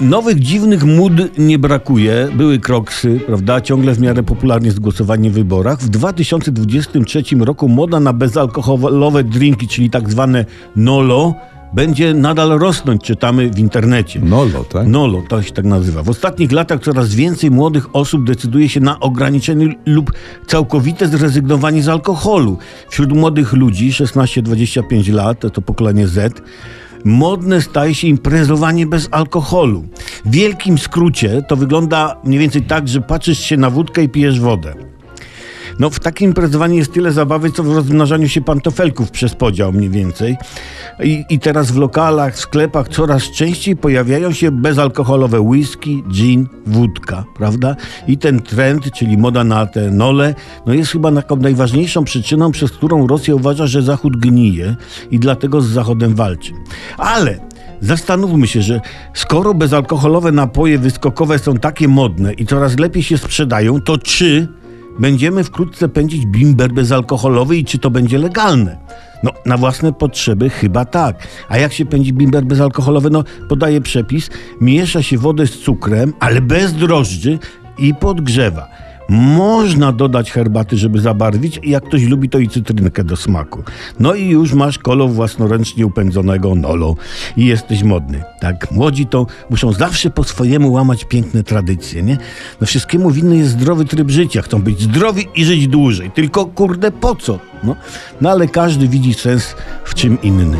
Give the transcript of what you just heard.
Nowych dziwnych mód nie brakuje. Były kroksy, prawda? Ciągle w miarę popularnie jest głosowanie w wyborach. W 2023 roku moda na bezalkoholowe drinki, czyli tak zwane NOLO, będzie nadal rosnąć, czytamy w internecie. Nolo, tak? Nolo, to się tak nazywa. W ostatnich latach coraz więcej młodych osób decyduje się na ograniczenie lub całkowite zrezygnowanie z alkoholu. Wśród młodych ludzi, 16-25 lat, to pokolenie Z, modne staje się imprezowanie bez alkoholu. W wielkim skrócie to wygląda mniej więcej tak, że patrzysz się na wódkę i pijesz wodę. No w takim imprezowaniu jest tyle zabawy, co w rozmnażaniu się pantofelków przez podział mniej więcej. I, I teraz w lokalach, w sklepach coraz częściej pojawiają się bezalkoholowe whisky, gin, wódka, prawda? I ten trend, czyli moda na te nole, no jest chyba taką najważniejszą przyczyną, przez którą Rosja uważa, że Zachód gnije i dlatego z Zachodem walczy. Ale Zastanówmy się, że skoro bezalkoholowe napoje wyskokowe są takie modne i coraz lepiej się sprzedają, to czy będziemy wkrótce pędzić bimber bezalkoholowy i czy to będzie legalne? No, na własne potrzeby chyba tak. A jak się pędzi bimber bezalkoholowy? No, podaje przepis, miesza się wodę z cukrem, ale bez drożdży i podgrzewa. Można dodać herbaty, żeby zabarwić i jak ktoś lubi, to i cytrynkę do smaku. No i już masz kolo własnoręcznie upędzonego nolo i jesteś modny. Tak, młodzi to muszą zawsze po swojemu łamać piękne tradycje, nie? No wszystkiemu winny jest zdrowy tryb życia. Chcą być zdrowi i żyć dłużej. Tylko kurde po co? No, no ale każdy widzi sens w czym innym.